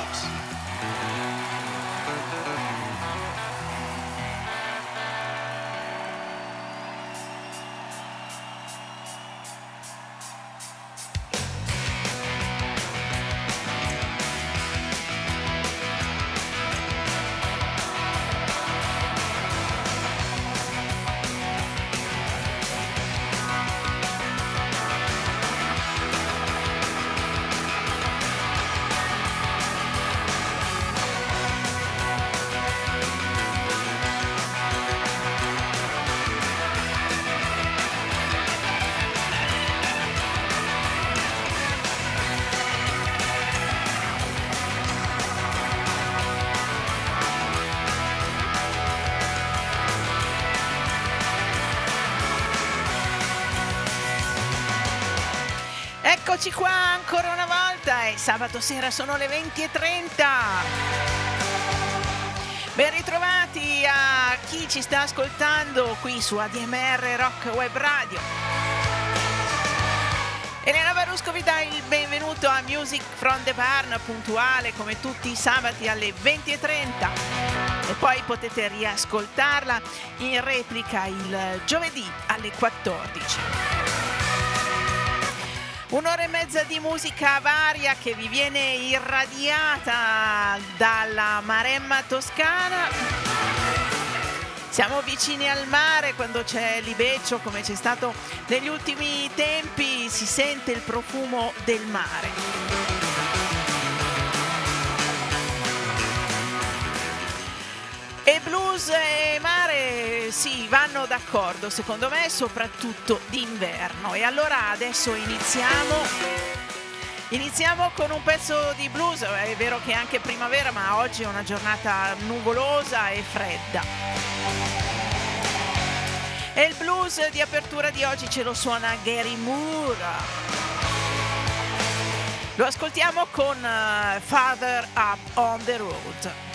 out. Eccoci qua ancora una volta, è sabato sera, sono le 20.30. Ben ritrovati a chi ci sta ascoltando qui su ADMR Rock Web Radio. Elena Barusco vi dà il benvenuto a Music from the Barn, puntuale come tutti i sabati alle 20.30 e poi potete riascoltarla in replica il giovedì alle 14. Un'ora e mezza di musica varia che vi viene irradiata dalla Maremma toscana. Siamo vicini al mare quando c'è libeccio come c'è stato negli ultimi tempi, si sente il profumo del mare. E blues e mare sì, vanno d'accordo, secondo me, soprattutto d'inverno. E allora adesso iniziamo. Iniziamo con un pezzo di blues, è vero che è anche primavera, ma oggi è una giornata nuvolosa e fredda. E il blues di apertura di oggi ce lo suona Gary Moore. Lo ascoltiamo con uh, Father Up on the Road.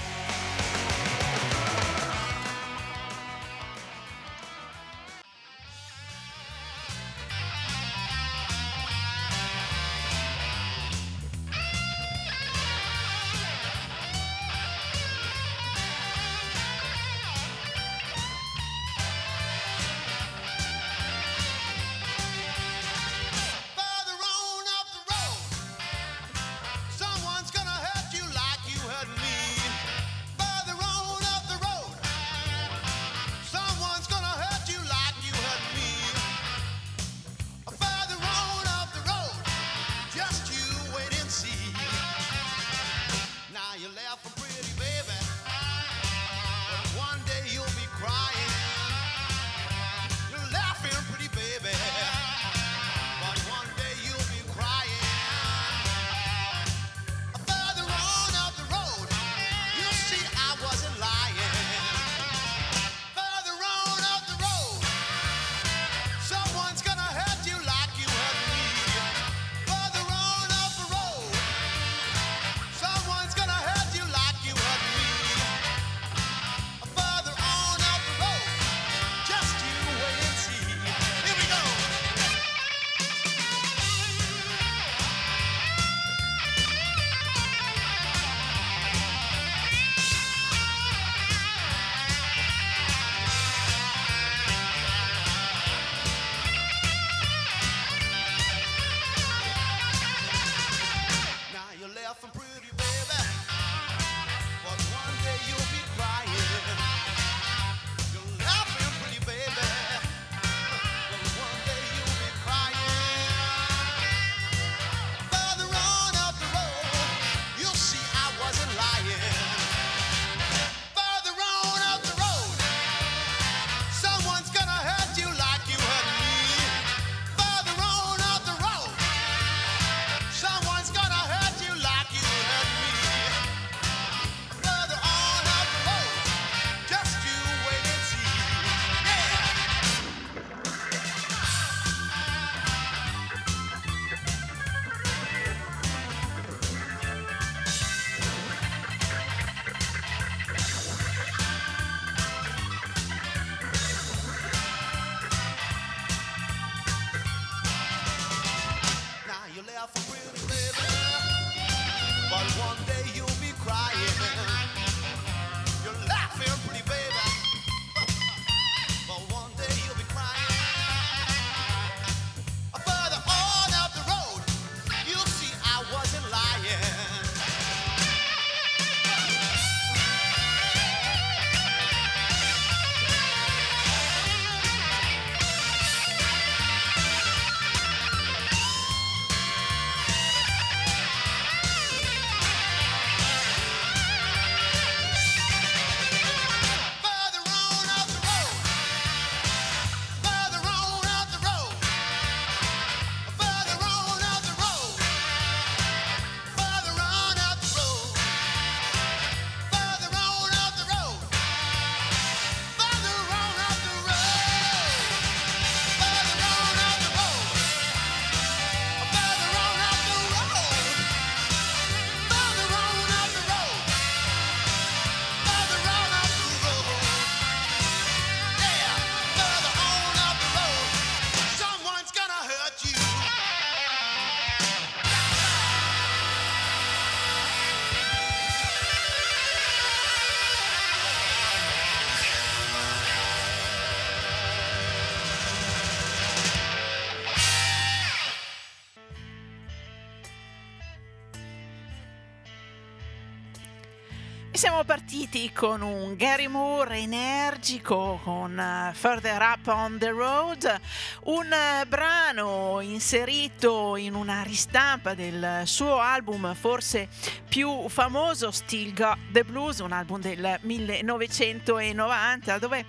Siamo partiti con un Gary Moore energico con uh, Further Up on the Road, un uh, brano inserito in una ristampa del suo album forse più famoso, Still Got the Blues, un album del 1990 dove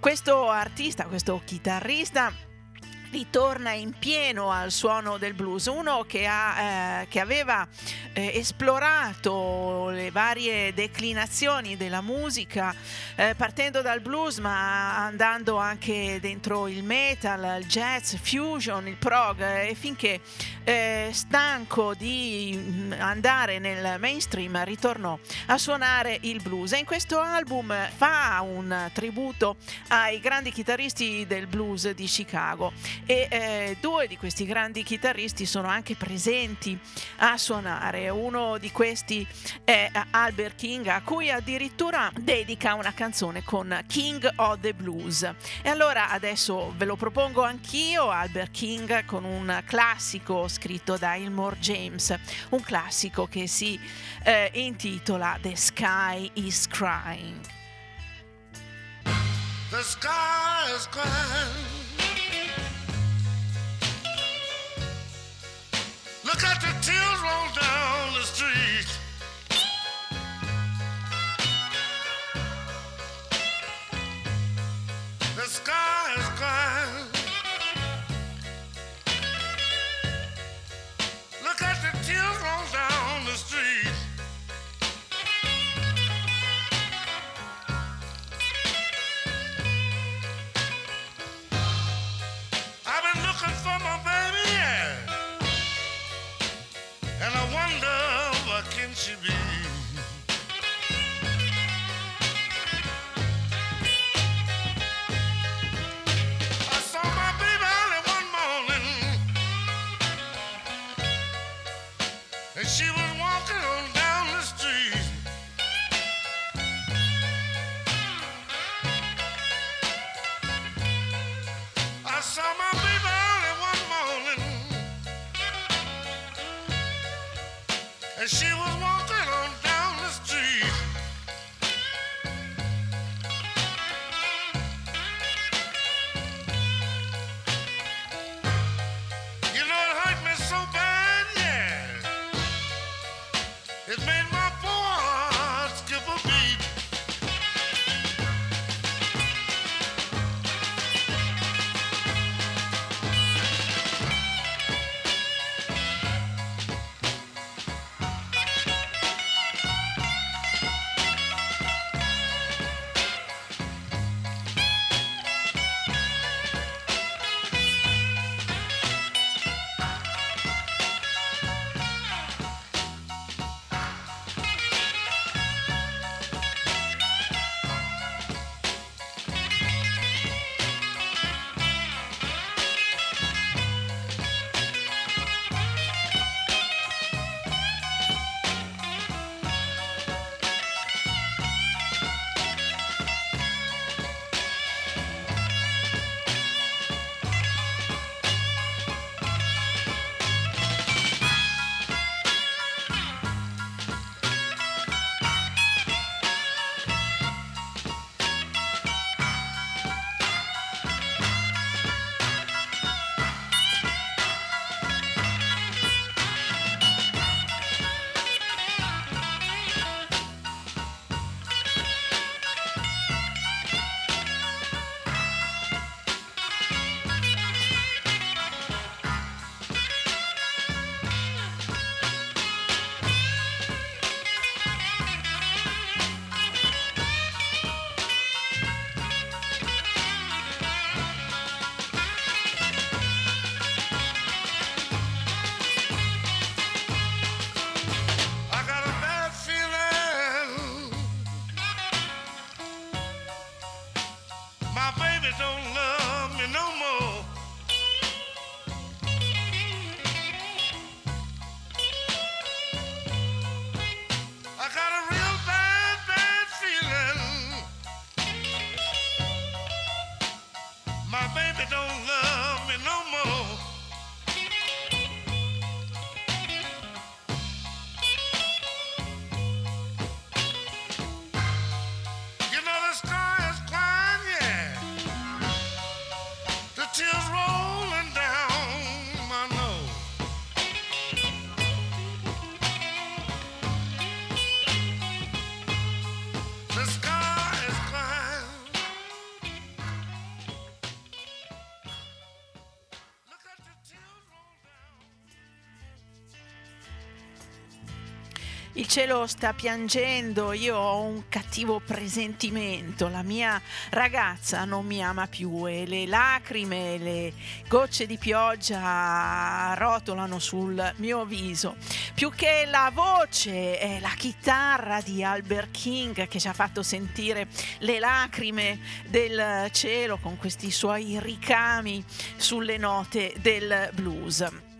questo artista, questo chitarrista ritorna in pieno al suono del blues, uno che, ha, eh, che aveva eh, esplorato le varie declinazioni della musica, eh, partendo dal blues ma andando anche dentro il metal, il jazz, fusion, il prog e finché eh, stanco di mm, andare nel mainstream ritornò a suonare il blues e in questo album fa un tributo ai grandi chitarristi del blues di Chicago e eh, due di questi grandi chitarristi sono anche presenti a suonare. Uno di questi è Albert King, a cui addirittura dedica una canzone con King of the Blues. E allora adesso ve lo propongo anch'io, Albert King, con un classico scritto da Ilmore James, un classico che si eh, intitola The Sky is Crying. The sky is crying. Look at the tears roll down the street. The sky is crying. My baby don't love me no more. Cielo sta piangendo, io ho un cattivo presentimento, la mia ragazza non mi ama più e le lacrime, le gocce di pioggia rotolano sul mio viso. Più che la voce è la chitarra di Albert King che ci ha fatto sentire le lacrime del cielo con questi suoi ricami sulle note del blues.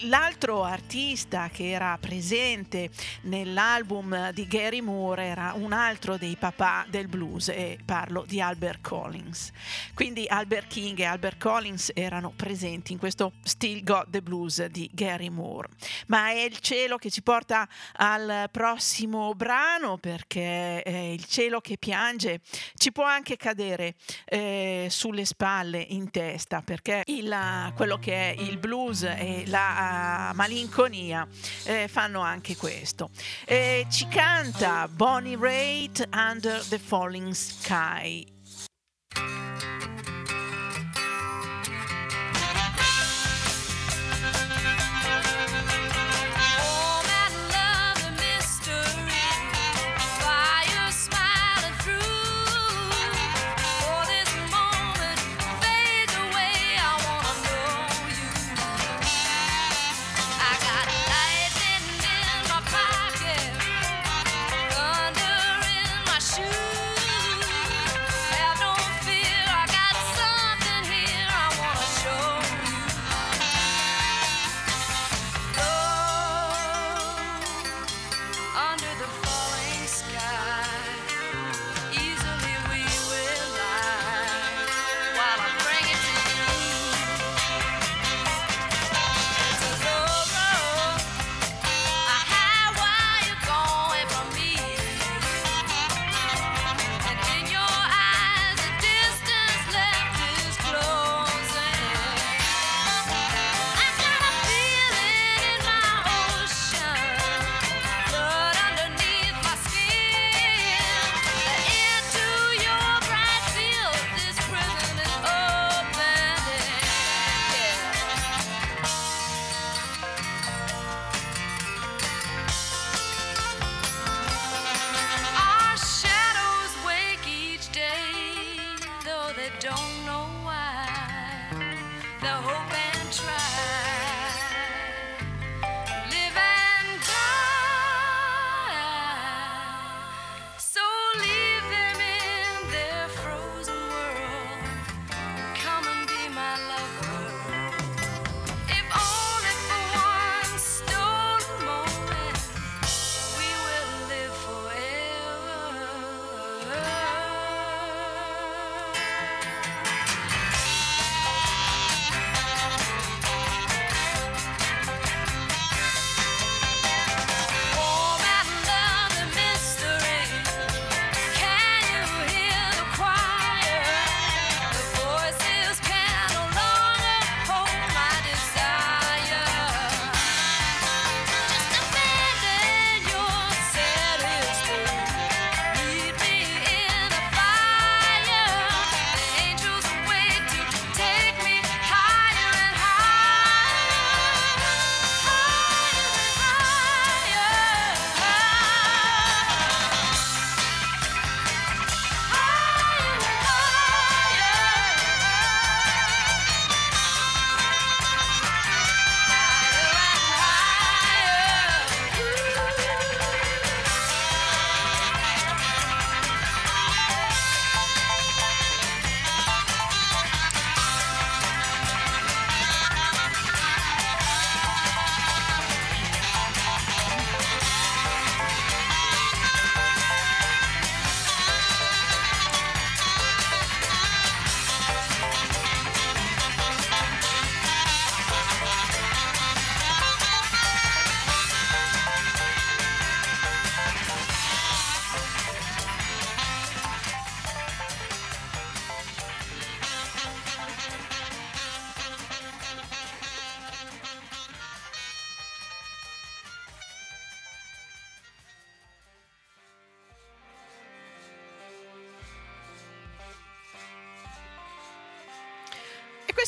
L'altro artista che era presente nell'album di Gary Moore era un altro dei papà del blues e parlo di Albert Collins. Quindi Albert King e Albert Collins erano presenti in questo Still Got the Blues di Gary Moore. Ma è il cielo che ci porta al prossimo brano perché eh, il cielo che piange ci può anche cadere eh, sulle spalle, in testa, perché il, quello che è il blues e la malinconia eh, fanno anche questo. Eh, ci canta Bonnie Raitt Under the Falling Sky.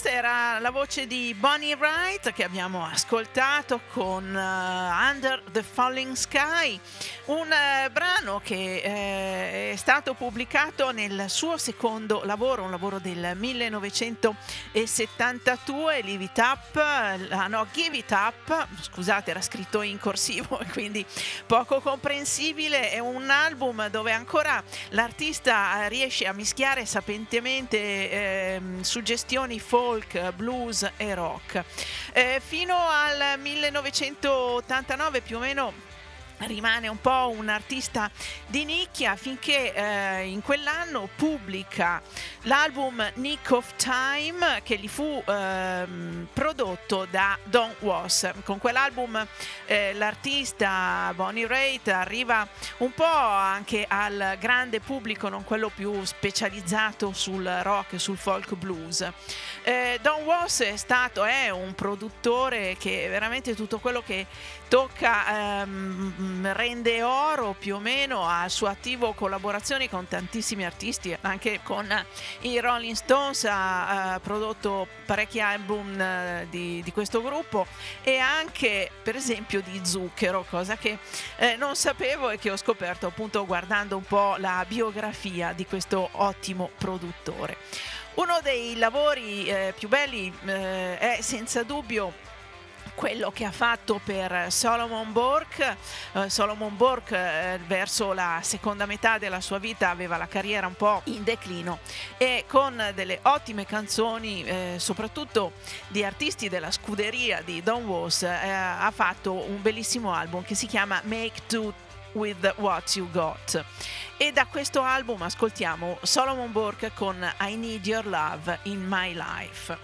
Questa era la voce di Bonnie Wright che abbiamo ascoltato con uh, Under the Falling Sky, un uh, brano che uh, è stato pubblicato nel suo secondo lavoro, un lavoro del 1972, Live It Up, uh, no, Give It Up, scusate era scritto in corsivo quindi poco comprensibile, è un album dove ancora l'artista riesce a mischiare sapientemente ehm, suggestioni folk, blues e rock. Eh, fino al 1989 più o meno rimane un po' un artista di nicchia finché eh, in quell'anno pubblica l'album Nick of Time che gli fu eh, prodotto da Don Was. Con quell'album eh, l'artista Bonnie Raitt arriva un po' anche al grande pubblico, non quello più specializzato sul rock e sul folk blues. Eh, Don Was è stato è un produttore che veramente tutto quello che tocca ehm, rende oro più o meno al suo attivo collaborazioni con tantissimi artisti anche con i Rolling Stones ha, ha prodotto parecchi album eh, di, di, questo gruppo e anche per esempio di Zucchero cosa che eh, non sapevo e che ho scoperto appunto guardando un po' la biografia di questo ottimo produttore uno dei lavori eh, più belli eh, è senza dubbio quello che ha fatto per Solomon Bork. Uh, Solomon Bork uh, verso la seconda metà della sua vita aveva la carriera un po' in declino e con delle ottime canzoni, eh, soprattutto di artisti della scuderia di Don Was, eh, ha fatto un bellissimo album che si chiama Make Do with What You Got. E da questo album ascoltiamo Solomon Bork con I Need Your Love in My Life.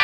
E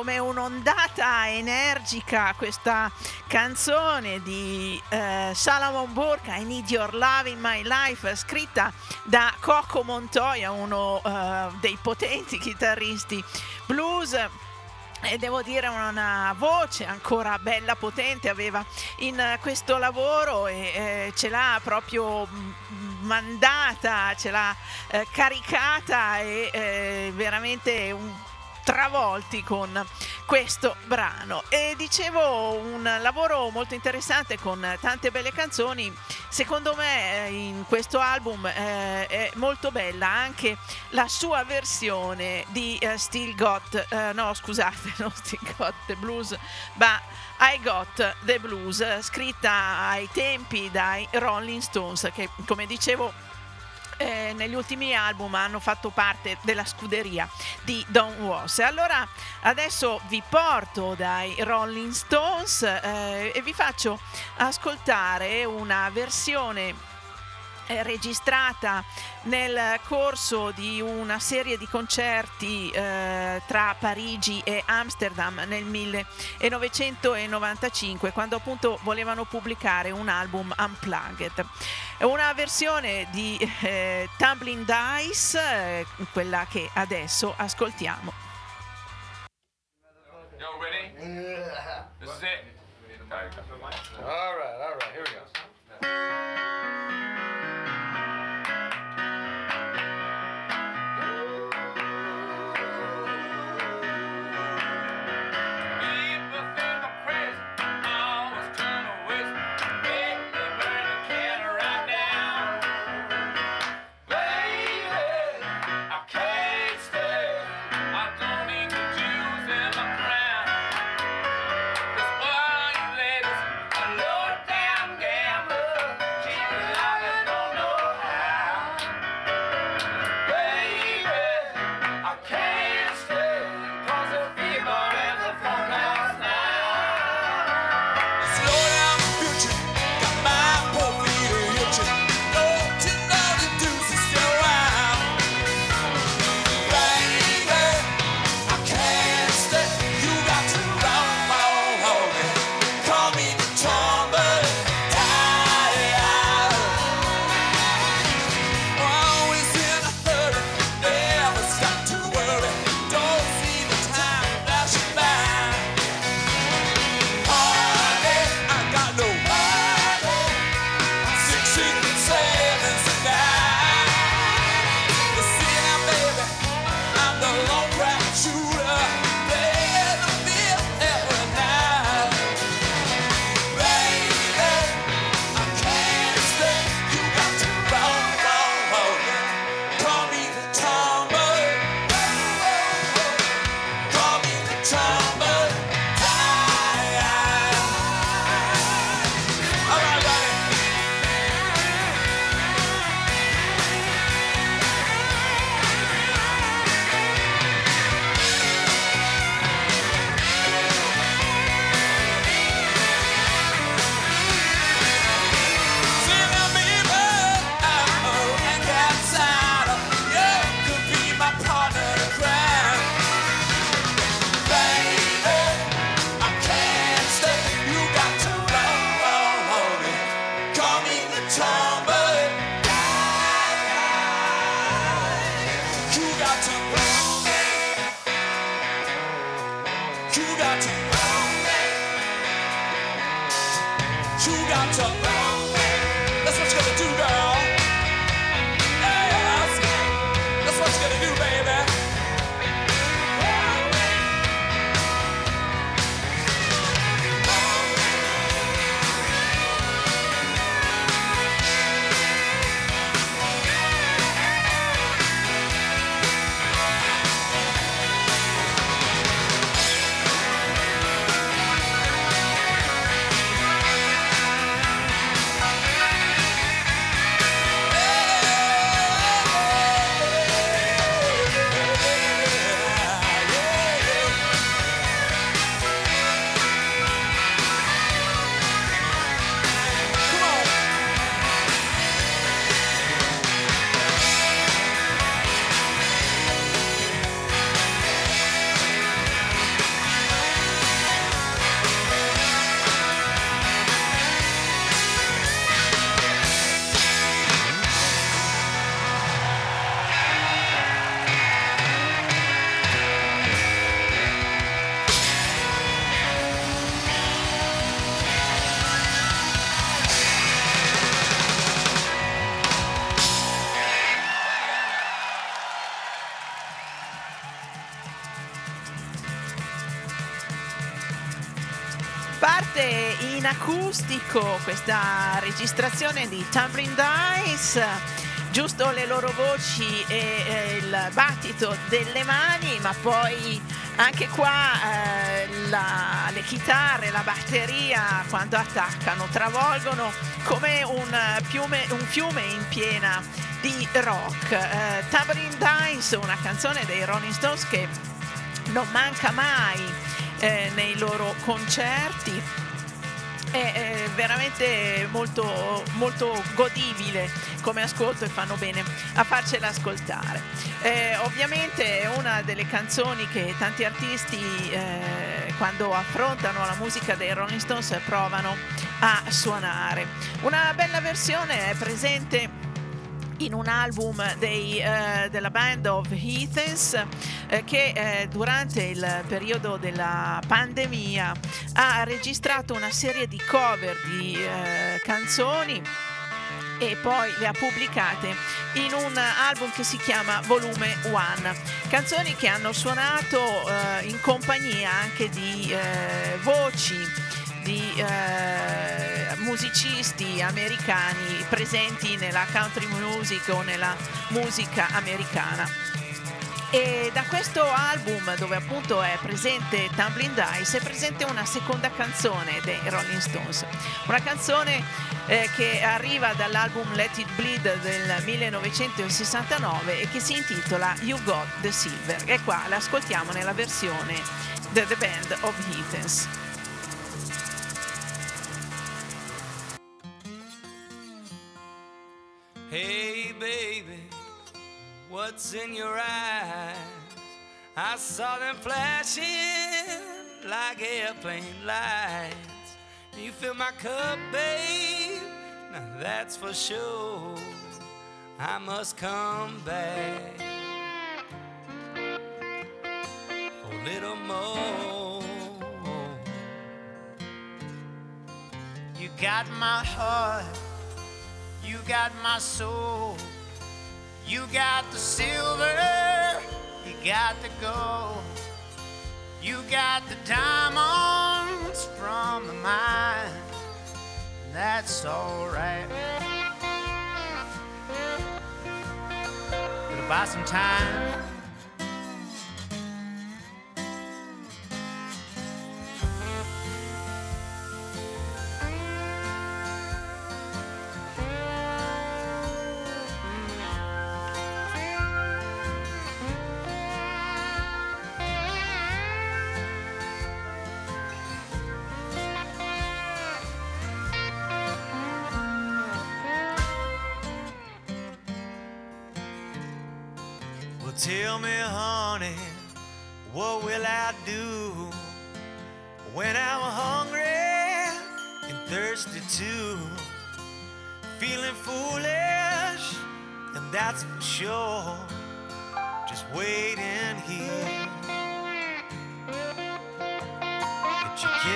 come un'ondata energica questa canzone di eh, Salomon Burka, I Need Your Love in My Life, scritta da Coco Montoya, uno eh, dei potenti chitarristi blues. E devo dire una voce ancora bella potente aveva in questo lavoro e eh, ce l'ha proprio mandata, ce l'ha eh, caricata e eh, veramente un travolti con questo brano. E dicevo un lavoro molto interessante con tante belle canzoni. Secondo me eh, in questo album eh, è molto bella anche la sua versione di uh, Still Got uh, no scusate non Still Got the Blues ma I Got the Blues scritta ai tempi dai Rolling Stones che come dicevo eh, negli ultimi album hanno fatto parte della scuderia di Don Was. Allora adesso vi porto dai Rolling Stones eh, e vi faccio ascoltare una versione registrata nel corso di una serie di concerti eh, tra Parigi e Amsterdam nel 1995 quando appunto volevano pubblicare un album unplugged. Una versione di eh, Tumbling Dice, eh, quella che adesso ascoltiamo. Yo, ready? This is it. All right, all right, here we go. Acustico questa registrazione di Tumbling Dice, giusto le loro voci e eh, il battito delle mani, ma poi anche qua eh, la- le chitarre, la batteria quando attaccano travolgono come un, piume- un fiume in piena di rock. Eh, Tumbling Dice, una canzone dei Rolling Stones che non manca mai eh, nei loro concerti è, veramente molto, molto godibile come ascolto e fanno bene a farcela ascoltare. Eh, ovviamente è una delle canzoni che tanti artisti eh, quando affrontano la musica dei Rolling Stones provano a suonare. Una bella versione è presente in un album dei, eh, della band of Heathens eh, che eh, durante il periodo della pandemia ha registrato una serie di cover di eh, canzoni e poi le ha pubblicate in un album che si chiama Volume One. Canzoni che hanno suonato eh, in compagnia anche di eh, voci di eh, musicisti americani presenti nella country music o nella musica americana. E da questo album, dove appunto è presente Tumbling Dice, è presente una seconda canzone dei Rolling Stones. Una canzone eh, che arriva dall'album Let It Bleed del 1969 e che si intitola You Got the Silver. E qua l'ascoltiamo nella versione The, the Band of Heathens. Hey, baby, what's in your eyes? I saw them flashing like airplane lights. You fill my cup, babe, now that's for sure. I must come back a little more. You got my heart, you got my soul, you got the silver, you got the gold, you got the diamonds from the mine. That's alright. Gonna buy some time.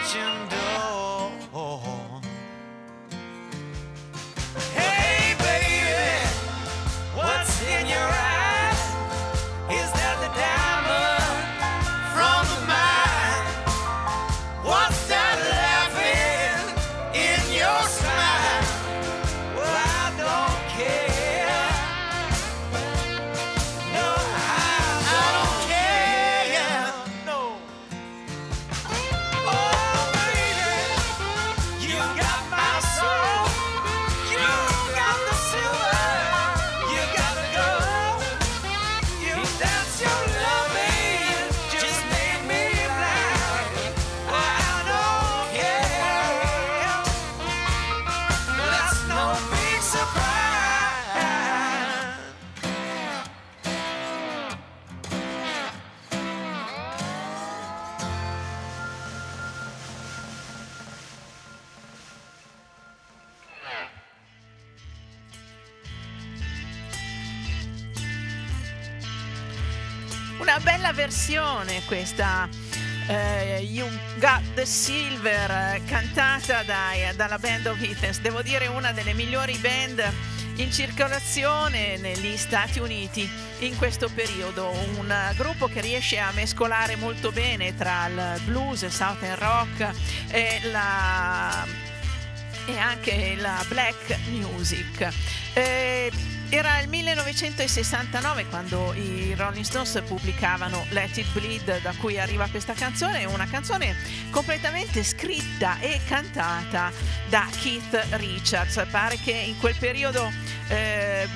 At your versione questa. eh, you Got the Silver cantata dai- dalla band of Heathens devo dire una delle migliori band in circolazione negli Stati Uniti in questo periodo, un gruppo che riesce a mescolare molto bene tra il blues, il southern rock e, la, e anche la black music. Eh, era il 1969 quando i Rolling Stones pubblicavano Let It Bleed, da cui arriva questa canzone, una canzone completamente scritta e cantata da Keith Richards. Pare che in quel periodo eh,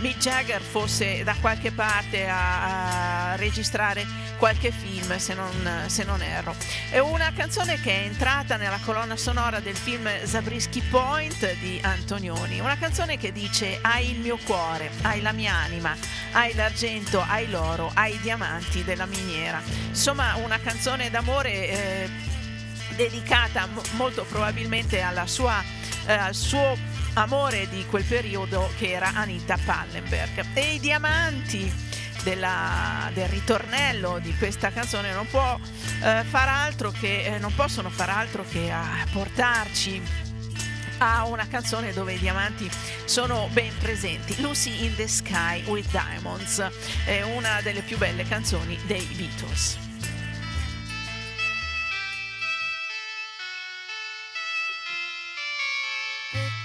Mick Jagger fosse da qualche parte a, a registrare qualche film, se non, se non, erro. È una canzone che è entrata nella colonna sonora del film Zabriskie Point di Antonioni, una canzone che dice hai il mio cuore, hai la mia anima, hai l'argento, hai l'oro, hai i diamanti della miniera. Insomma, una canzone d'amore eh, dedicata molto probabilmente alla sua, eh, al suo amore di quel periodo che era Anita Pallenberg. E i diamanti della, del ritornello di questa canzone non, può, eh, far altro che, eh, non possono far altro che a portarci a una canzone dove i diamanti sono ben presenti. Lucy in the Sky with Diamonds è una delle più belle canzoni dei Beatles.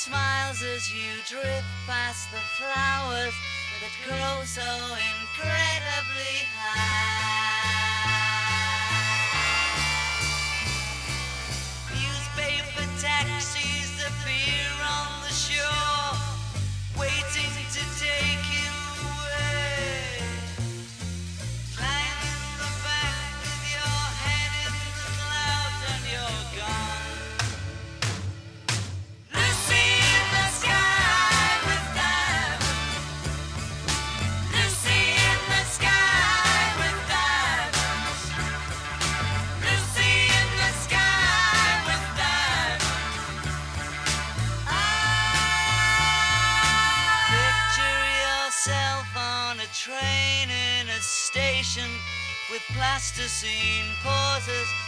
Smiles as you drift past the flowers that grow so incredibly high. Plasticine pauses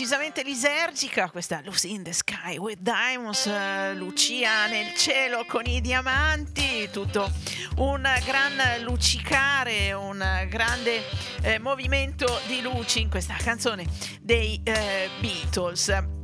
decisamente lisergica, questa Lucy in the Sky with Diamonds, eh, Lucia nel cielo con i diamanti, tutto un gran luccicare, un grande eh, movimento di luci in questa canzone dei eh, Beatles.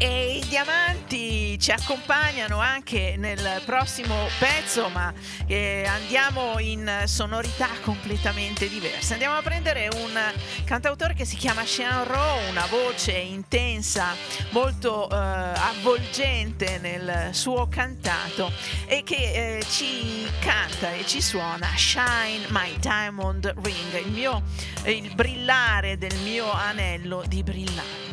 E i diamanti ci accompagnano anche nel prossimo pezzo, ma eh, andiamo in sonorità completamente diverse. Andiamo a prendere un cantautore che si chiama Sean Rowe, una voce intensa, molto eh, avvolgente nel suo cantato e che eh, ci canta e ci suona Shine My Diamond Ring, il, mio, il brillare del mio anello di brillanti.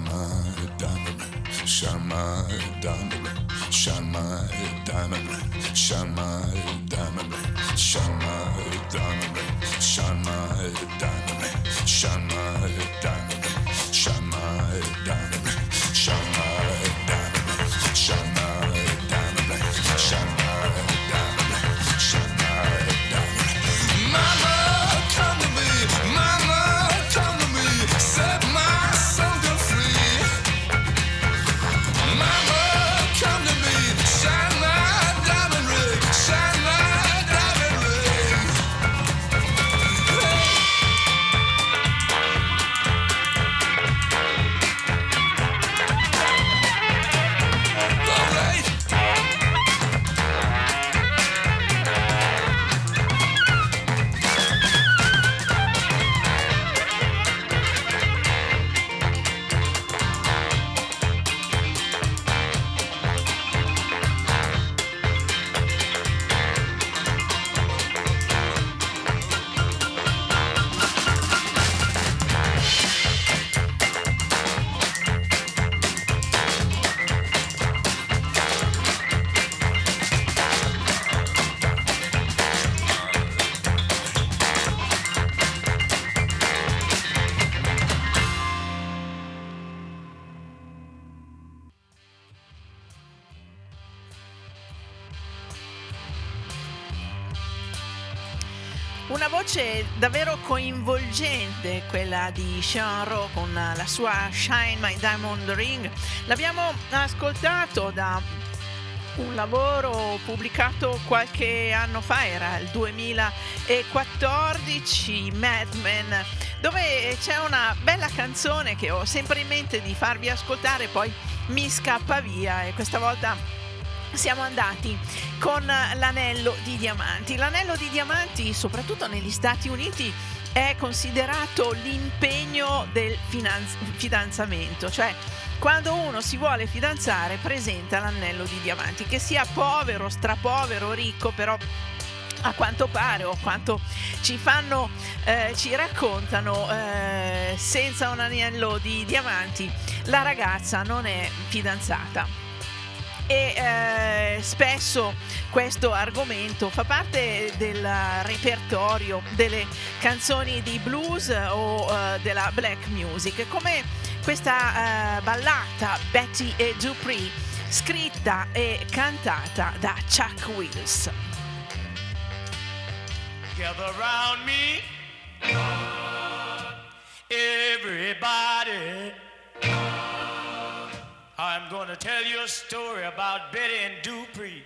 My diamond shine my diamond shine my diamond shine my diamond shine my diamond shine my diamond shine my diamond coinvolgente, quella di Sean Rowe con la sua Shine My Diamond Ring. L'abbiamo ascoltato da un lavoro pubblicato qualche anno fa, era il 2014, Mad Men, dove c'è una bella canzone che ho sempre in mente di farvi ascoltare, poi mi scappa via e questa volta siamo andati con l'anello di diamanti. L'anello di diamanti, soprattutto negli Stati Uniti, è considerato l'impegno del finanz- fidanzamento, cioè quando uno si vuole fidanzare presenta l'anello di diamanti, che sia povero, strapovero, ricco, però a quanto pare o a quanto ci fanno, eh, ci raccontano, eh, senza un anello di diamanti la ragazza non è fidanzata e eh, spesso questo argomento fa parte del repertorio delle canzoni di blues o eh, della black music, come questa eh, ballata Betty e Dupree, scritta e cantata da Chuck Wills. Gather around me, everybody. I'm gonna tell you a story about Betty and Dupree.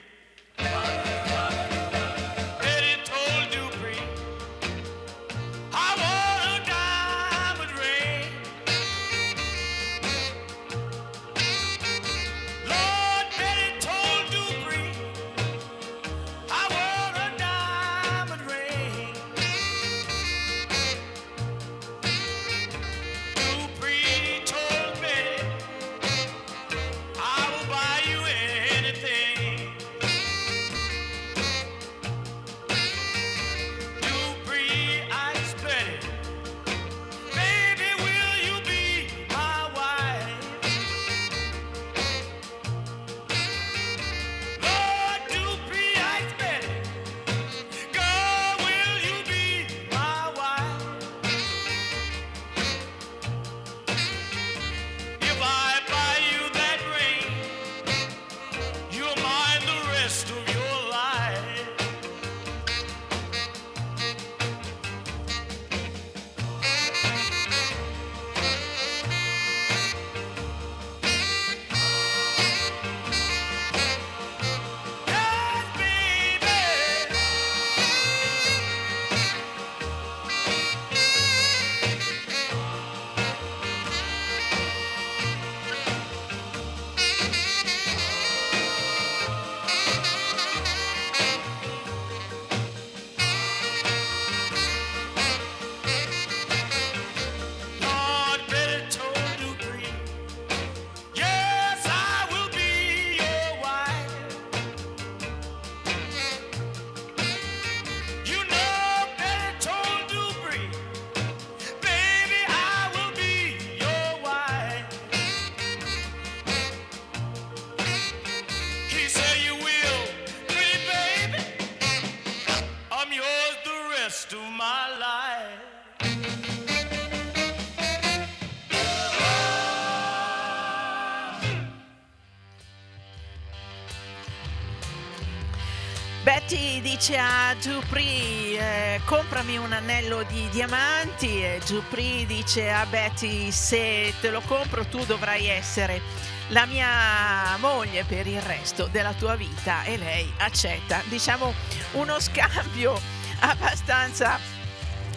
Dupree eh, comprami un anello di diamanti. E Dupree dice a Betty se te lo compro tu dovrai essere la mia moglie per il resto della tua vita. E lei accetta. Diciamo uno scambio abbastanza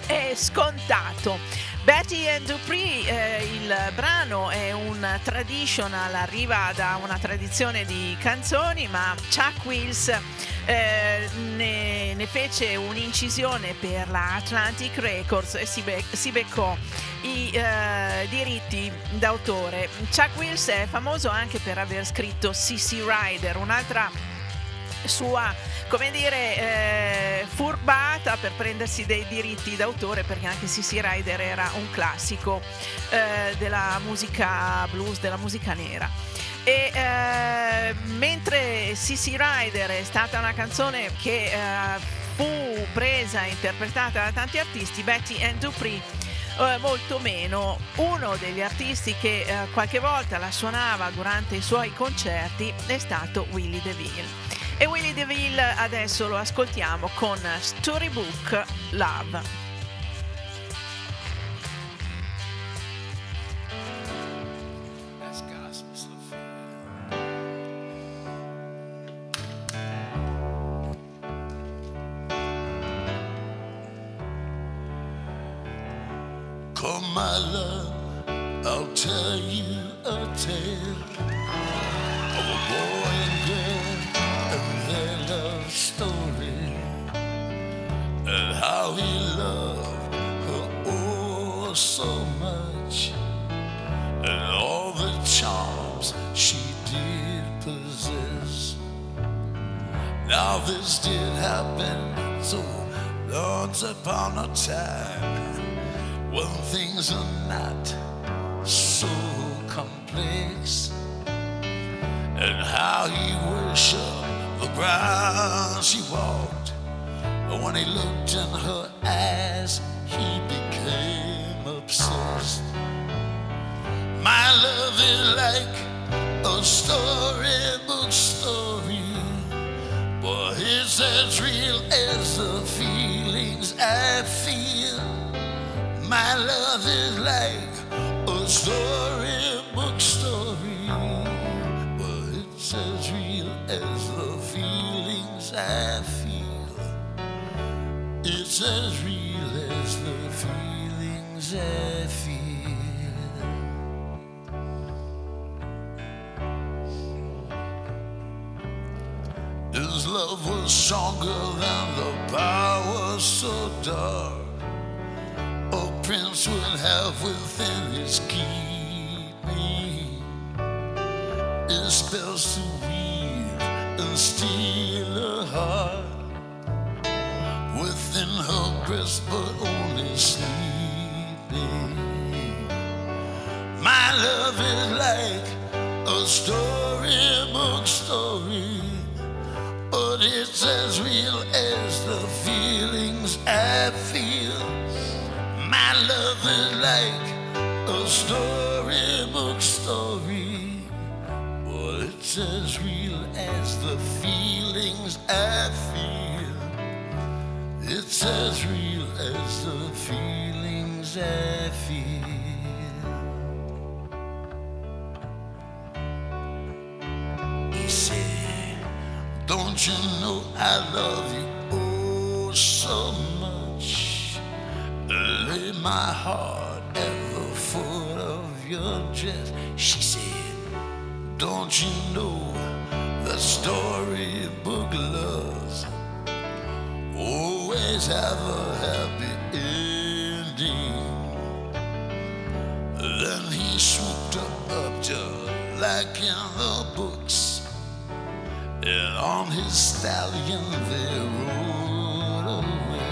eh, scontato Betty and Dupree, eh, il brano è un traditional, arriva da una tradizione di canzoni, ma Chuck Wills eh, ne, ne fece un'incisione per la Atlantic Records e si, bec- si beccò i eh, diritti d'autore. Chuck Wills è famoso anche per aver scritto CC Rider, un'altra sua, come dire, eh, furbata per prendersi dei diritti d'autore, perché anche CC Rider era un classico eh, della musica blues, della musica nera. E eh, mentre CC Rider è stata una canzone che eh, fu presa e interpretata da tanti artisti, Betty and Dupree eh, molto meno. Uno degli artisti che eh, qualche volta la suonava durante i suoi concerti è stato Willie DeVille. E Willy DeVille adesso lo ascoltiamo con Storybook Love. I'll tell you a tale of a boy how he loved her oh so much and all the charms she did possess. Now this did happen so once upon a time when things are not so complex, and how he worshiped the ground she walked. When he looked in her eyes, he became obsessed. My love is like a storybook story, but it's as real as the feelings I feel. My love is like a storybook story, but it's as real as the feelings I feel. It's as real as the feelings I feel. His love was stronger than the power so dark a prince would have within his keeping. His spells to weave and steal a heart breast, but only sleeping. My love is like a storybook story, but it's as real as the feelings I feel. My love is like a storybook story, but it's as real as the feelings I feel. It's as real as the feelings I feel. He said, Don't you know I love you oh so much? Lay my heart at the foot of your dress. She said, Don't you know that storybook loves oh, always have a happy ending? Then he swooped her up just like in the books. And on his stallion they rode away.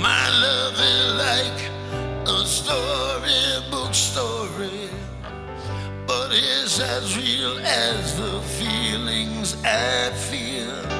My love is like a storybook story, but it's as real as the feelings I feel.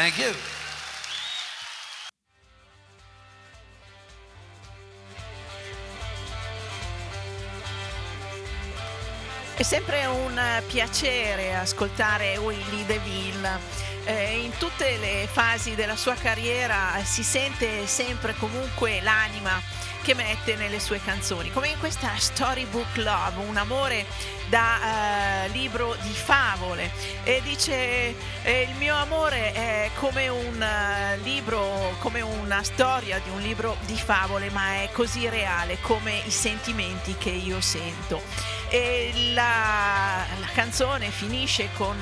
Thank you. È sempre un piacere ascoltare Willy DeVille. Eh, in tutte le fasi della sua carriera si sente sempre comunque l'anima che mette nelle sue canzoni, come in questa Storybook Love, un amore da eh, libro di favole e dice eh, il mio amore è come un eh, libro, come una storia di un libro di favole, ma è così reale come i sentimenti che io sento. E la, la canzone finisce con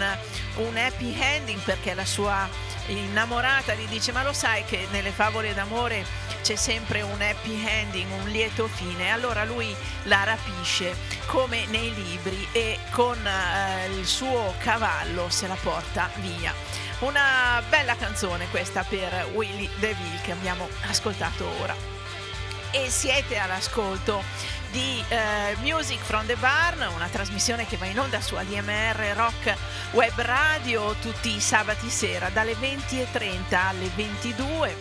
un happy ending perché la sua innamorata gli dice ma lo sai che nelle favole d'amore c'è sempre un happy ending, un lieto fine, allora lui la rapisce come nei libri e con eh, il suo cavallo se la porta via. Una bella canzone questa per Willy DeVille che abbiamo ascoltato ora. E siete all'ascolto di eh, Music from the Barn, una trasmissione che va in onda su ADMR Rock Web Radio tutti i sabati sera dalle 20.30 alle 22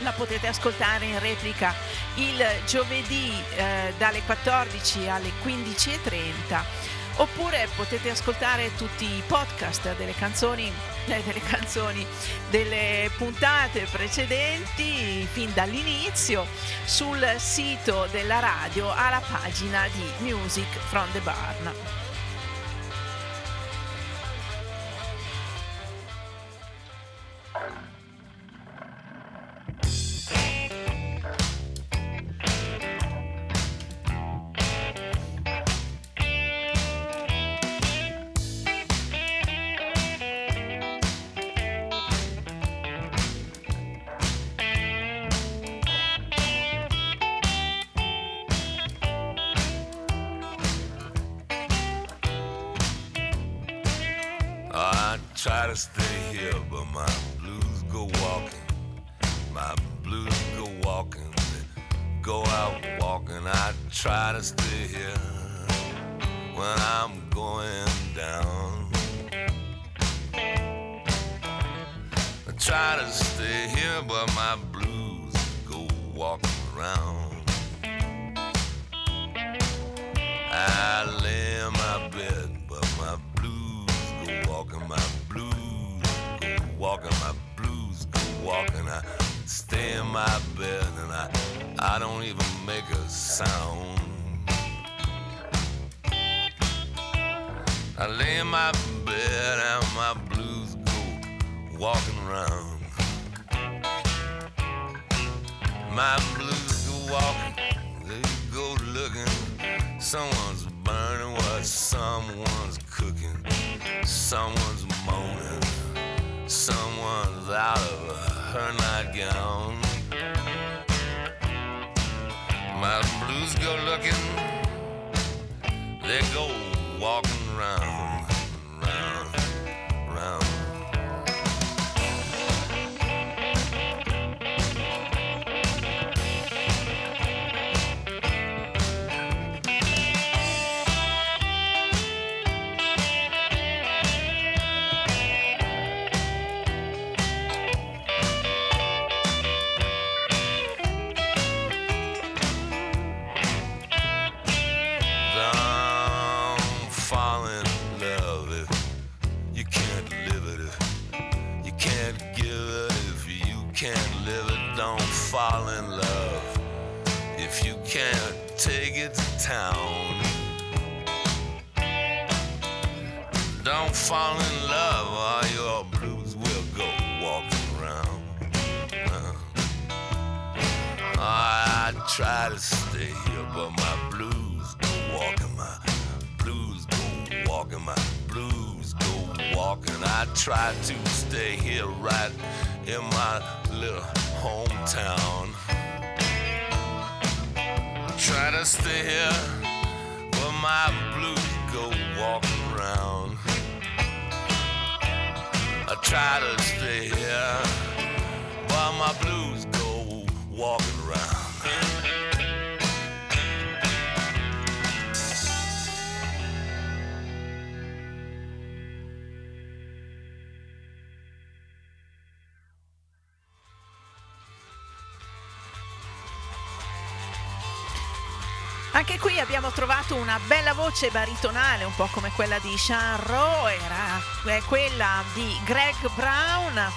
la potete ascoltare in replica il giovedì eh, dalle 14 alle 15.30 oppure potete ascoltare tutti i podcast delle canzoni, eh, delle canzoni delle puntate precedenti fin dall'inizio sul sito della radio alla pagina di Music from the Barn. Una bella voce baritonale, un po' come quella di Sean Rowe, era quella di Greg Brown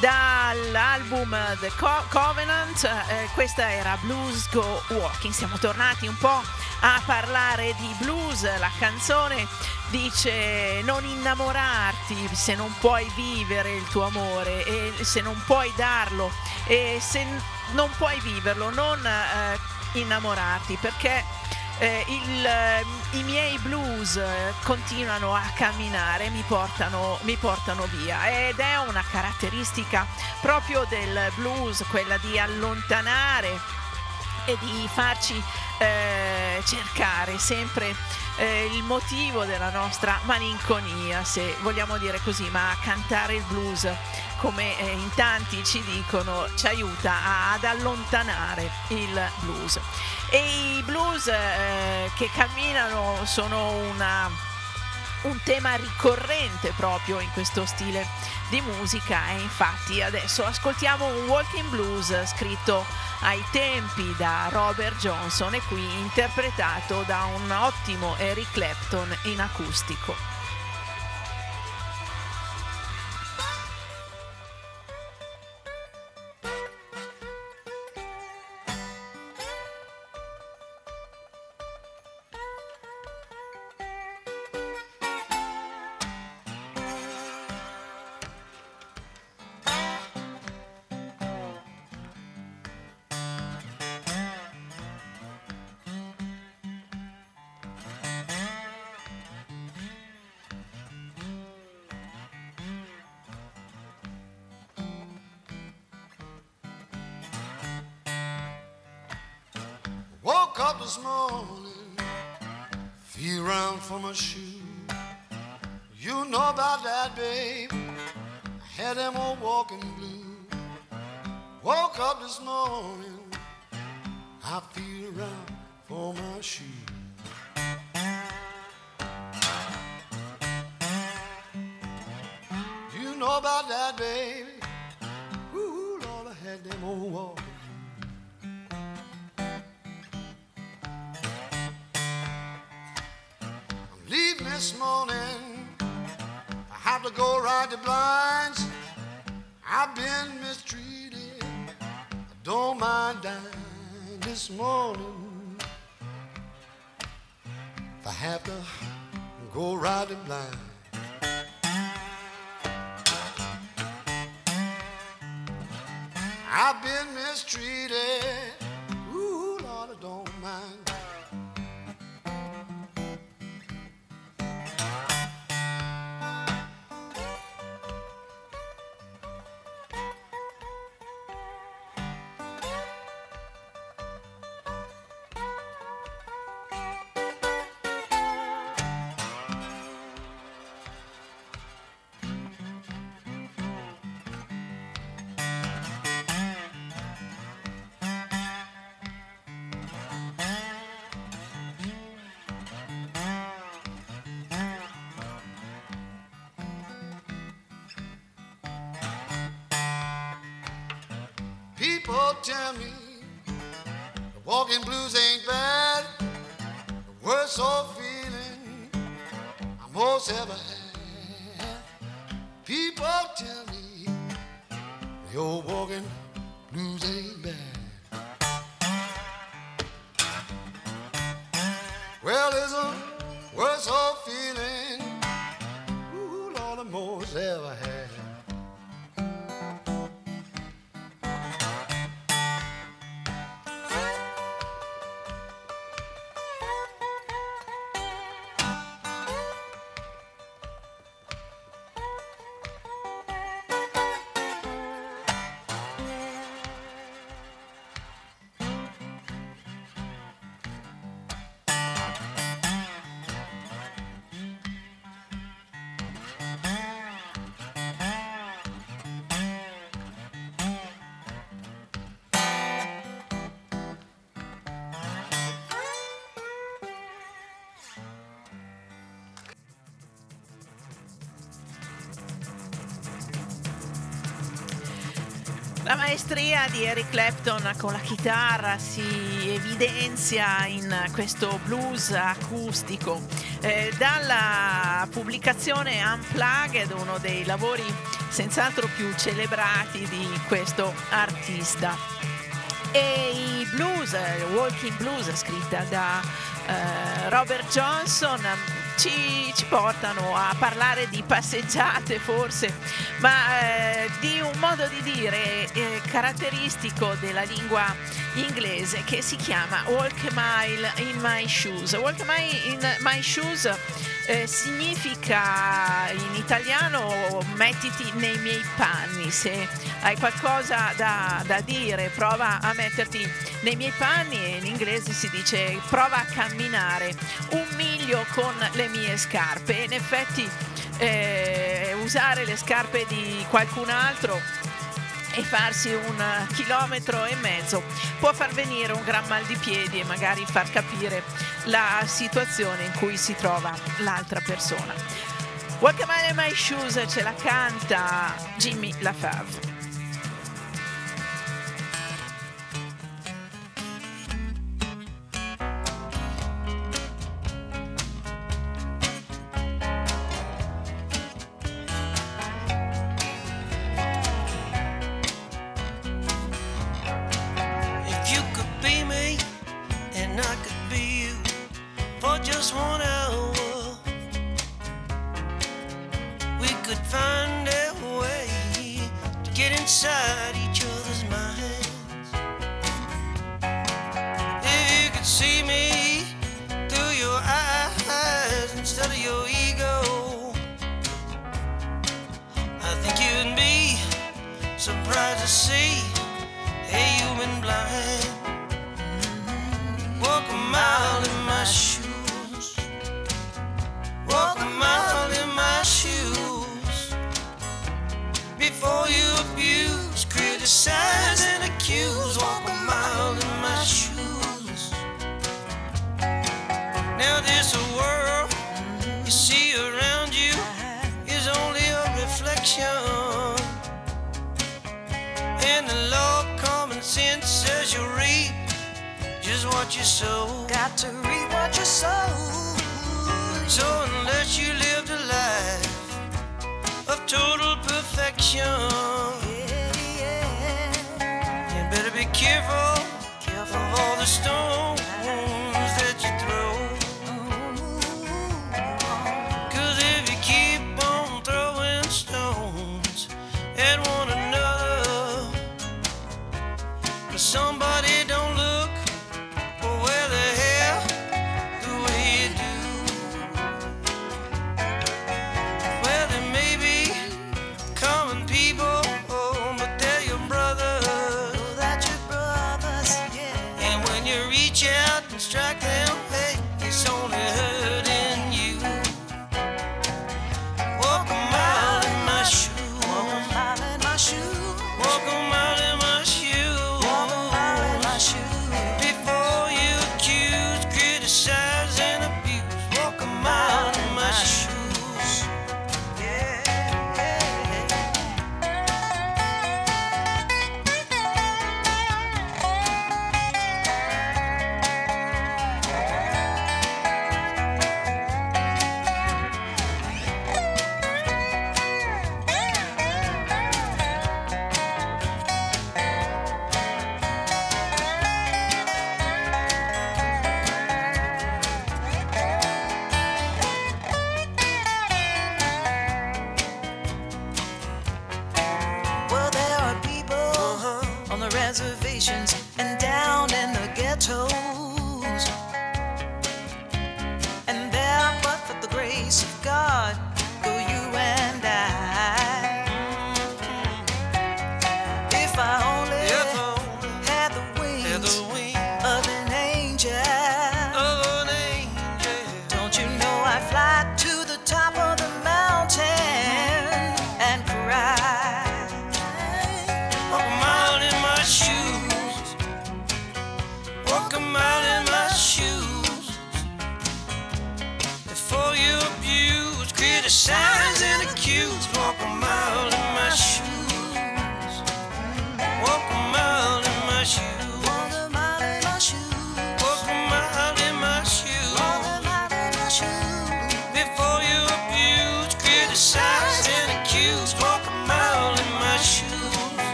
dall'album The Co- Covenant, eh, questa era Blues Go Walking. Siamo tornati un po' a parlare di blues, la canzone dice non innamorarti se non puoi vivere il tuo amore e se non puoi darlo e se non puoi viverlo non eh, innamorarti perché eh, il, eh, i miei blues eh, continuano a camminare, mi portano, mi portano via. Ed è una caratteristica proprio del blues, quella di allontanare e di farci eh, cercare sempre eh, il motivo della nostra malinconia, se vogliamo dire così, ma cantare il blues, come eh, in tanti ci dicono, ci aiuta a- ad allontanare il blues. E i blues eh, che camminano sono una un tema ricorrente proprio in questo stile di musica e infatti adesso ascoltiamo un walking blues scritto ai tempi da Robert Johnson e qui interpretato da un ottimo Eric Clapton in acustico. Walking blues ain't bad. The worst old feeling I most ever had. People tell me the old walking blues ain't bad. Well, there's a worse old feeling. Maestria di Eric Clapton con la chitarra si evidenzia in questo blues acustico. Eh, dalla pubblicazione Unplugged, uno dei lavori senz'altro più celebrati di questo artista. E i blues, eh, Walking Blues, scritta da eh, Robert Johnson, ci, ci portano a parlare di passeggiate forse, ma eh, di un modo di dire eh, caratteristico della lingua inglese che si chiama Walk a Mile in My Shoes. Walk a Mile in My Shoes eh, significa in italiano mettiti nei miei panni. Se hai qualcosa da, da dire, prova a metterti nei miei panni e in inglese si dice prova a camminare un miglio con le mie scarpe. In effetti eh, usare le scarpe di qualcun altro e farsi un chilometro e mezzo può far venire un gran mal di piedi e magari far capire la situazione in cui si trova l'altra persona. In My Shoes ce la canta Jimmy LaFave. To see what you sow. Got to reap what you sow. So unless you lived a life of total perfection, you better be careful, careful of all the stones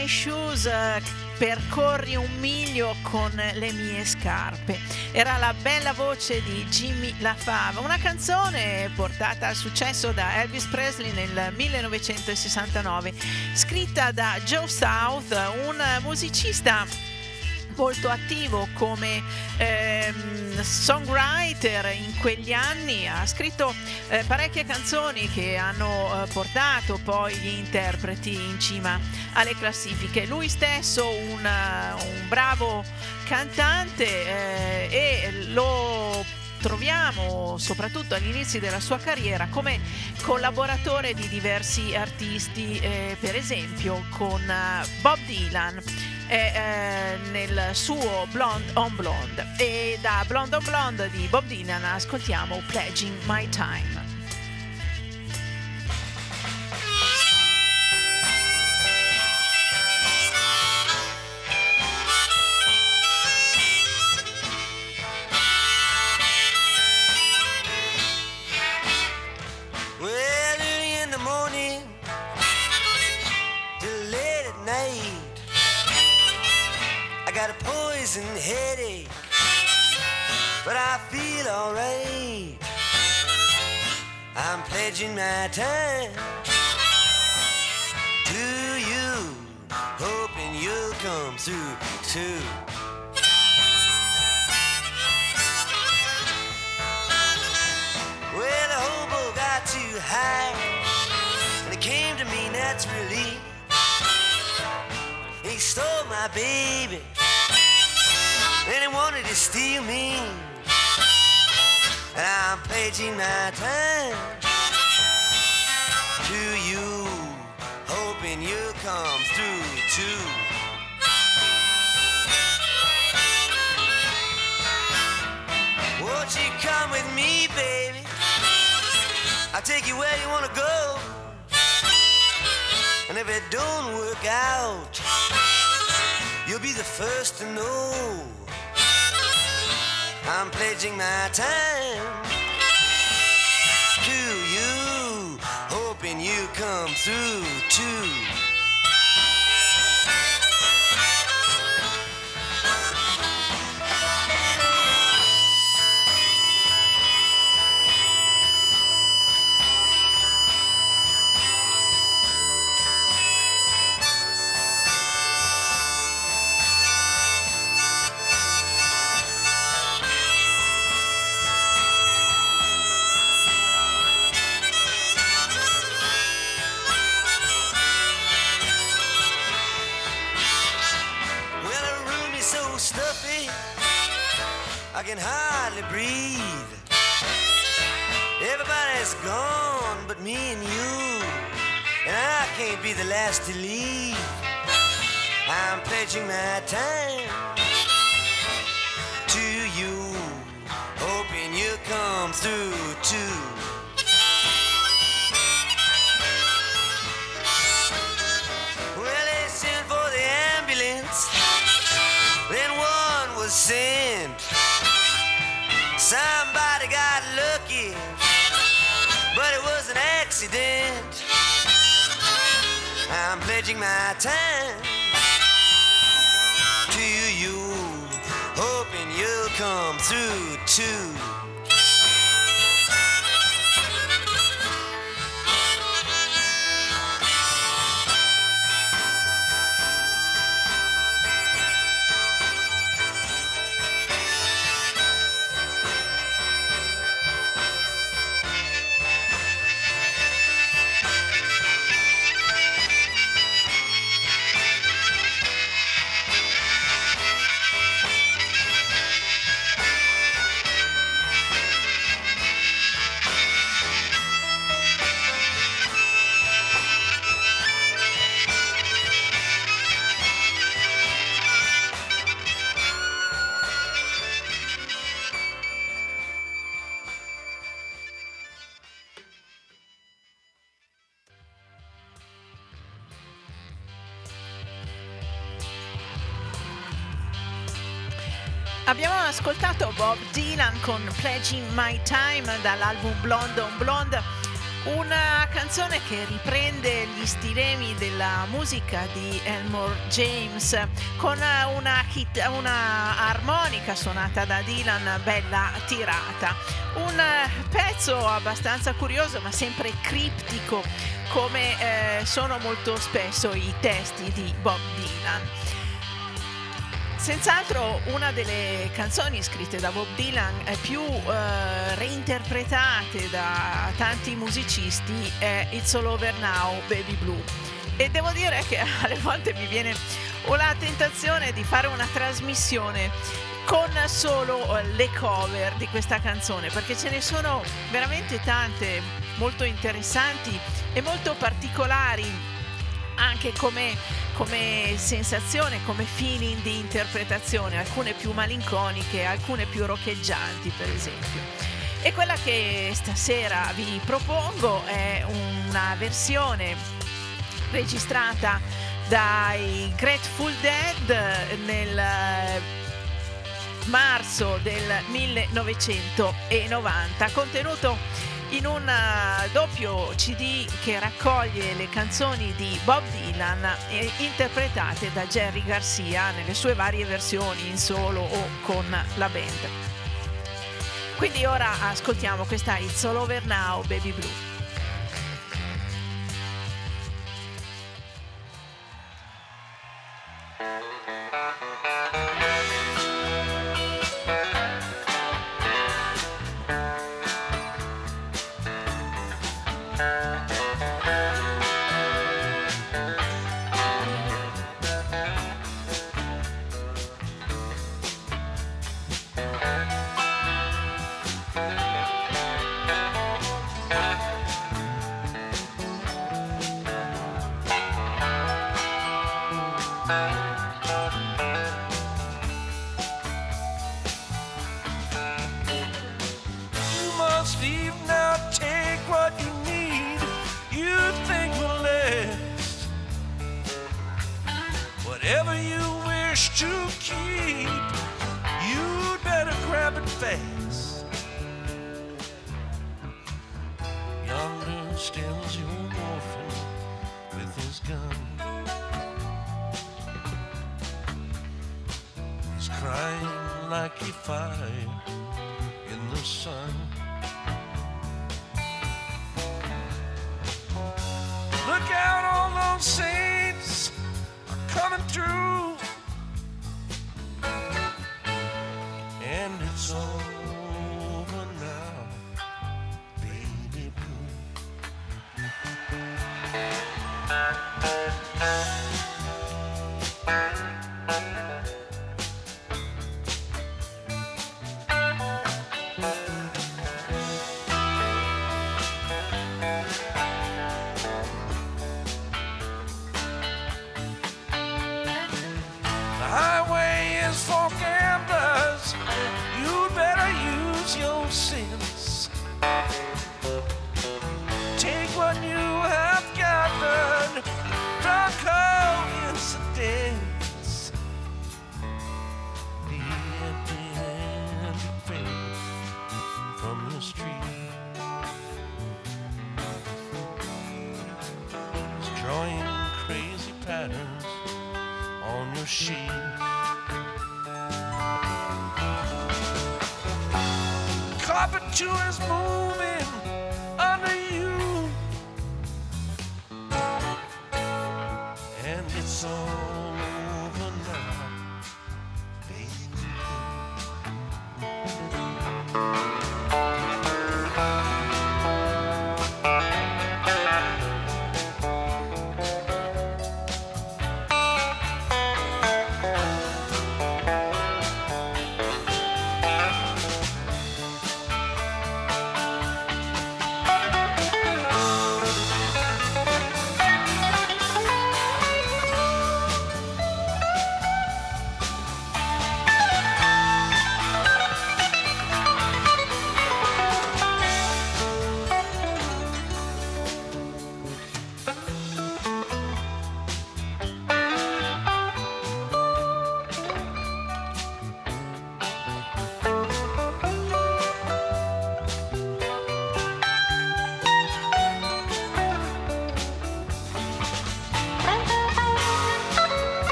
my shoes, eh, percorri un miglio con le mie scarpe. Era la bella voce di Jimmy LaFave, una canzone portata al successo da Elvis Presley nel 1969, scritta da Joe South, un musicista molto attivo come ehm, songwriter in quegli anni, ha scritto eh, parecchie canzoni che hanno eh, portato poi gli interpreti in cima alle classifiche. Lui stesso un, uh, un bravo cantante eh, e lo troviamo soprattutto agli inizi della sua carriera come collaboratore di diversi artisti, eh, per esempio con uh, Bob Dylan eh, nel suo Blonde on Blonde e da Blonde on Blonde di Bob Dylan ascoltiamo Pledging My Time. Poison headache, but I feel alright. I'm pledging my time to you, hoping you'll come through too. Well, the hobo got too high, and it came to me naturally. He stole my baby, and he steal me. And I'm pledging my time to you, hoping you'll come through too. Won't you come with me, baby? I'll take you where you wanna go. And if it don't work out, you'll be the first to know. I'm pledging my time to you, hoping you come through too. The last to leave. I'm pledging my time to you, hoping you come through too. Well, they sent for the ambulance. Then one was sent. Somebody got lucky, but it was an accident. Pledging my time to you, hoping you'll come through too. Ascoltato Bob Dylan con Pledging My Time dall'album Blonde on Blonde. Una canzone che riprende gli stilemi della musica di Elmore James con una, hit- una armonica suonata da Dylan bella tirata. Un pezzo abbastanza curioso ma sempre criptico come eh, sono molto spesso i testi di Bob Dylan. Senz'altro una delle canzoni scritte da Bob Dylan più eh, reinterpretate da tanti musicisti è It's All Over Now, Baby Blue. E devo dire che alle volte mi viene o la tentazione di fare una trasmissione con solo le cover di questa canzone, perché ce ne sono veramente tante molto interessanti e molto particolari anche come, come sensazione, come feeling di interpretazione, alcune più malinconiche, alcune più roccheggianti per esempio. E quella che stasera vi propongo è una versione registrata dai Grateful Dead nel marzo del 1990, contenuto in un eh, doppio CD che raccoglie le canzoni di Bob Dylan eh, interpretate da Jerry Garcia nelle sue varie versioni in solo o con la band. Quindi ora ascoltiamo questa It's All Over Now Baby Blue. You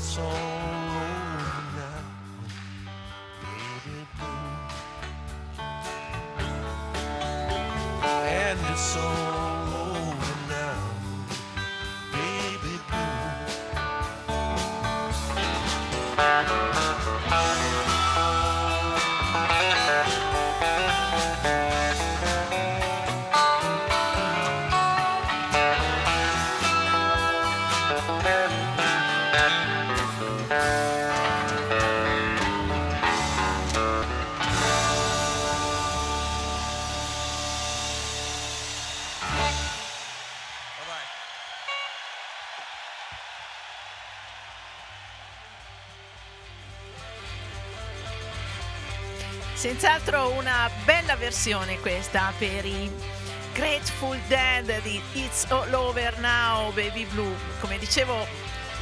And Senz'altro una bella versione questa per i Grateful Dead di It's All Over Now Baby Blue. Come dicevo,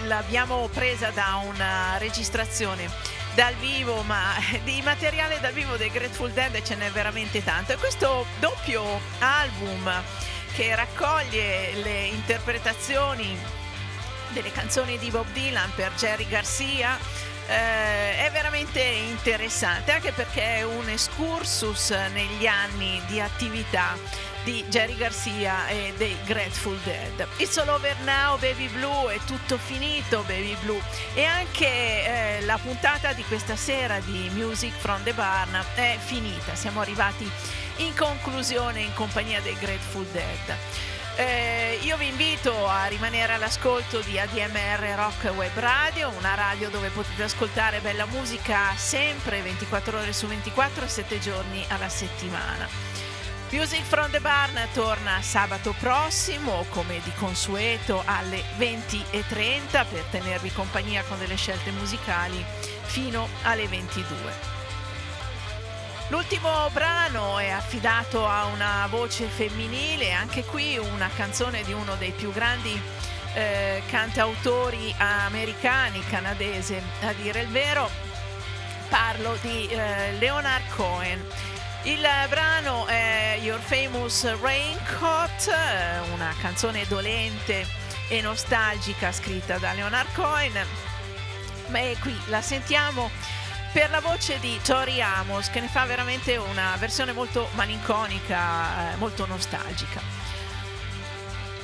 l'abbiamo presa da una registrazione dal vivo, ma di materiale dal vivo dei Grateful Dead ce n'è veramente tanto. E questo doppio album che raccoglie le interpretazioni delle canzoni di Bob Dylan per Jerry Garcia eh, è veramente interessante anche perché è un excursus negli anni di attività di Jerry Garcia e dei Grateful Dead. It's all over now, Baby Blue, è tutto finito, Baby Blue. E anche eh, la puntata di questa sera di Music from the Barn è finita. Siamo arrivati in conclusione in compagnia dei Grateful Dead. Eh, io vi invito a rimanere all'ascolto di ADMR Rock Web Radio, una radio dove potete ascoltare bella musica sempre 24 ore su 24, 7 giorni alla settimana. Music from the Barn torna sabato prossimo, come di consueto, alle 20.30 per tenervi compagnia con delle scelte musicali fino alle 22. L'ultimo brano è affidato a una voce femminile, anche qui una canzone di uno dei più grandi eh, cantautori americani, canadese, a dire il vero. Parlo di eh, Leonard Cohen. Il brano è Your Famous Raincoat, eh, una canzone dolente e nostalgica scritta da Leonard Cohen. E qui la sentiamo per la voce di Tori Amos che ne fa veramente una versione molto malinconica, eh, molto nostalgica.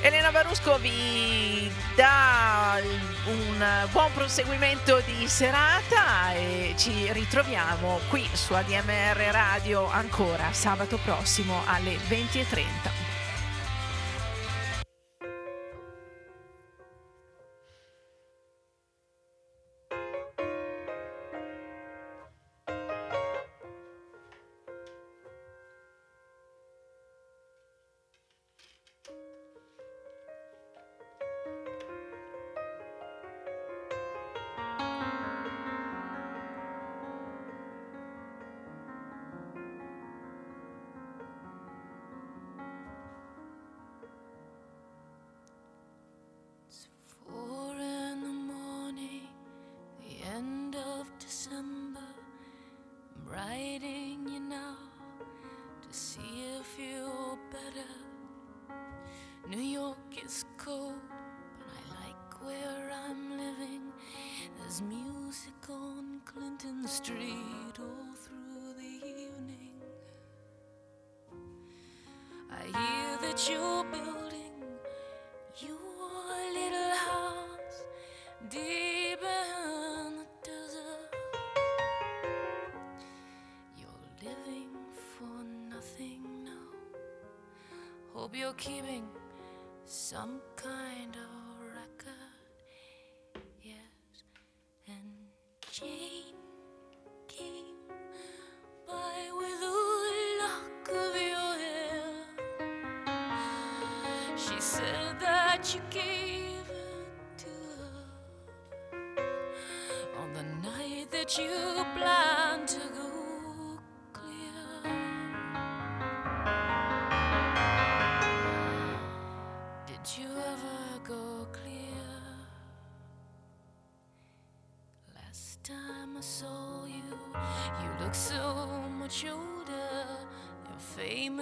Elena Barusco vi dà un buon proseguimento di serata e ci ritroviamo qui su ADMR Radio ancora sabato prossimo alle 20.30.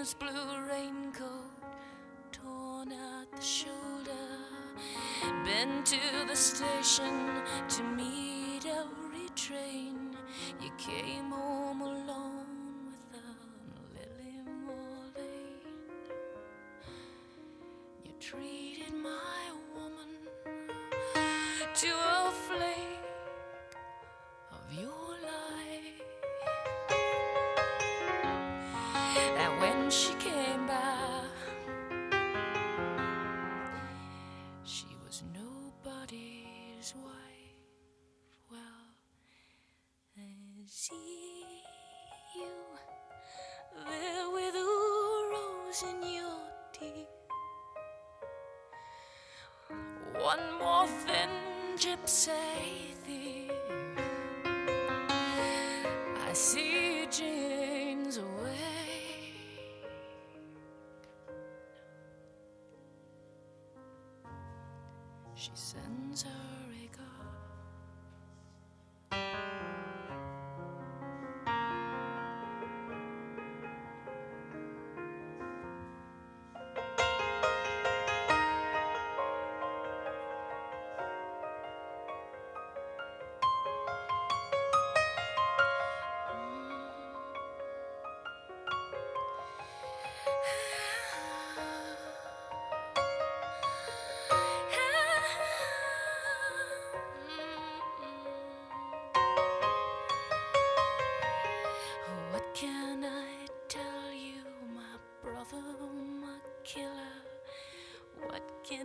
His blue raincoat, torn at the shoulder, bent to the station to meet. see you there with a rose in your teeth. One more thin gypsy thief. I see you,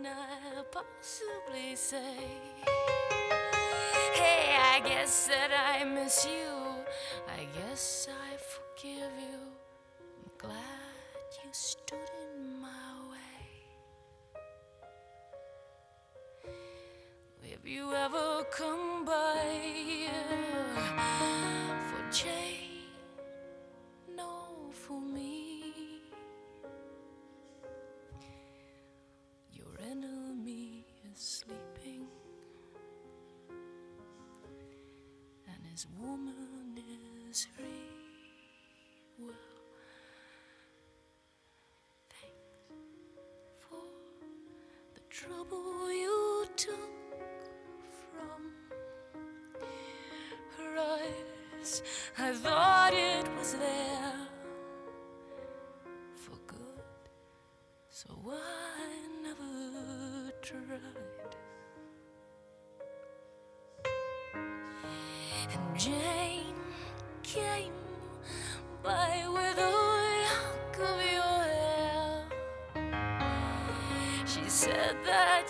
can I possibly say? Hey, I guess that I miss you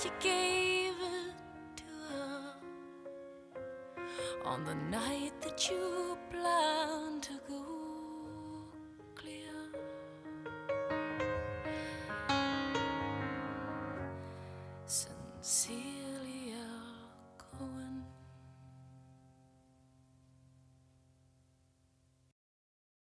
you gave